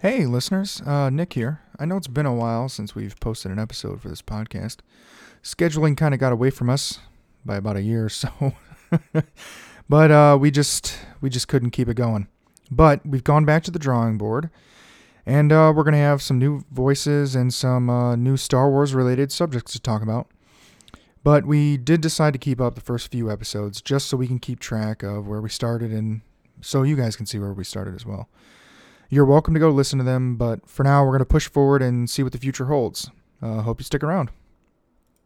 Hey, listeners, uh, Nick here. I know it's been a while since we've posted an episode for this podcast. Scheduling kind of got away from us by about a year or so, but uh, we just we just couldn't keep it going. But we've gone back to the drawing board, and uh, we're gonna have some new voices and some uh, new Star Wars related subjects to talk about. But we did decide to keep up the first few episodes just so we can keep track of where we started and so you guys can see where we started as well. You're welcome to go listen to them, but for now, we're going to push forward and see what the future holds. Uh, hope you stick around.